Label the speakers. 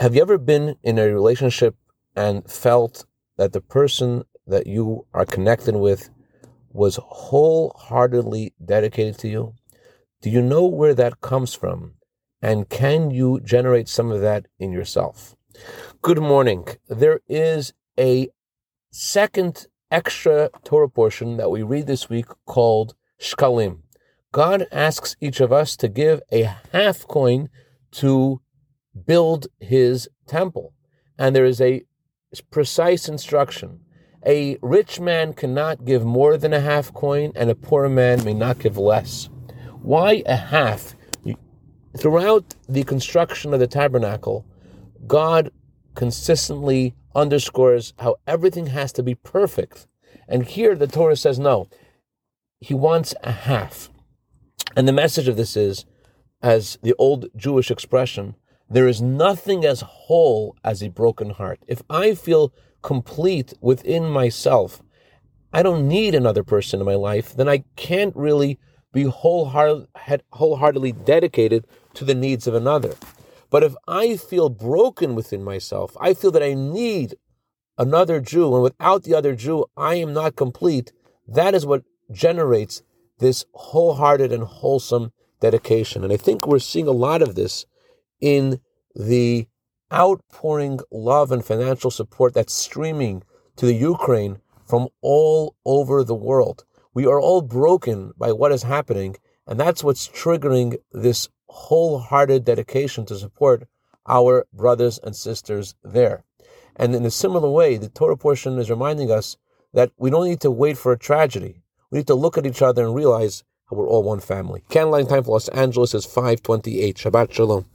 Speaker 1: Have you ever been in a relationship and felt that the person that you are connected with was wholeheartedly dedicated to you? Do you know where that comes from? And can you generate some of that in yourself? Good morning. There is a second extra Torah portion that we read this week called Shkalim. God asks each of us to give a half coin to build his temple. And there is a precise instruction. A rich man cannot give more than a half coin, and a poor man may not give less. Why a half? Throughout the construction of the tabernacle, God consistently underscores how everything has to be perfect. And here the Torah says no, he wants a half. And the message of this is, as the old Jewish expression, there is nothing as whole as a broken heart. If I feel complete within myself, I don't need another person in my life, then I can't really be wholeheartedly dedicated to the needs of another. But if I feel broken within myself, I feel that I need another Jew, and without the other Jew, I am not complete, that is what generates this wholehearted and wholesome dedication. And I think we're seeing a lot of this in the outpouring love and financial support that's streaming to the Ukraine from all over the world. We are all broken by what is happening, and that's what's triggering this wholehearted dedication to support our brothers and sisters there. And in a similar way, the Torah portion is reminding us that we don't need to wait for a tragedy. We need to look at each other and realize we're all one family. Candlelight time for Los Angeles is 528. Shabbat Shalom.